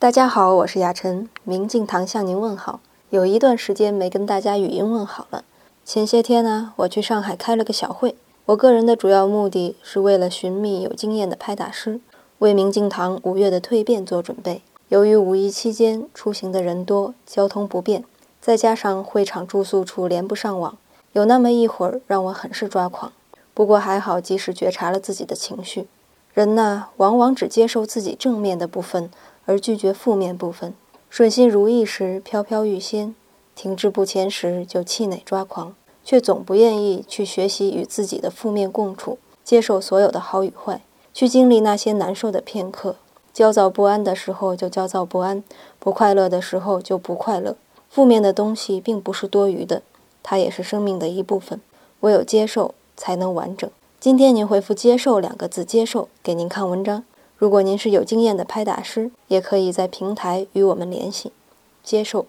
大家好，我是雅晨，明镜堂向您问好。有一段时间没跟大家语音问好了。前些天呢，我去上海开了个小会。我个人的主要目的是为了寻觅有经验的拍打师，为明镜堂五月的蜕变做准备。由于五一期间出行的人多，交通不便，再加上会场住宿处连不上网，有那么一会儿让我很是抓狂。不过还好，及时觉察了自己的情绪。人呢，往往只接受自己正面的部分。而拒绝负面部分，顺心如意时飘飘欲仙，停滞不前时就气馁抓狂，却总不愿意去学习与自己的负面共处，接受所有的好与坏，去经历那些难受的片刻。焦躁不安的时候就焦躁不安，不快乐的时候就不快乐。负面的东西并不是多余的，它也是生命的一部分。唯有接受，才能完整。今天您回复“接受”两个字，接受，给您看文章。如果您是有经验的拍打师，也可以在平台与我们联系，接受。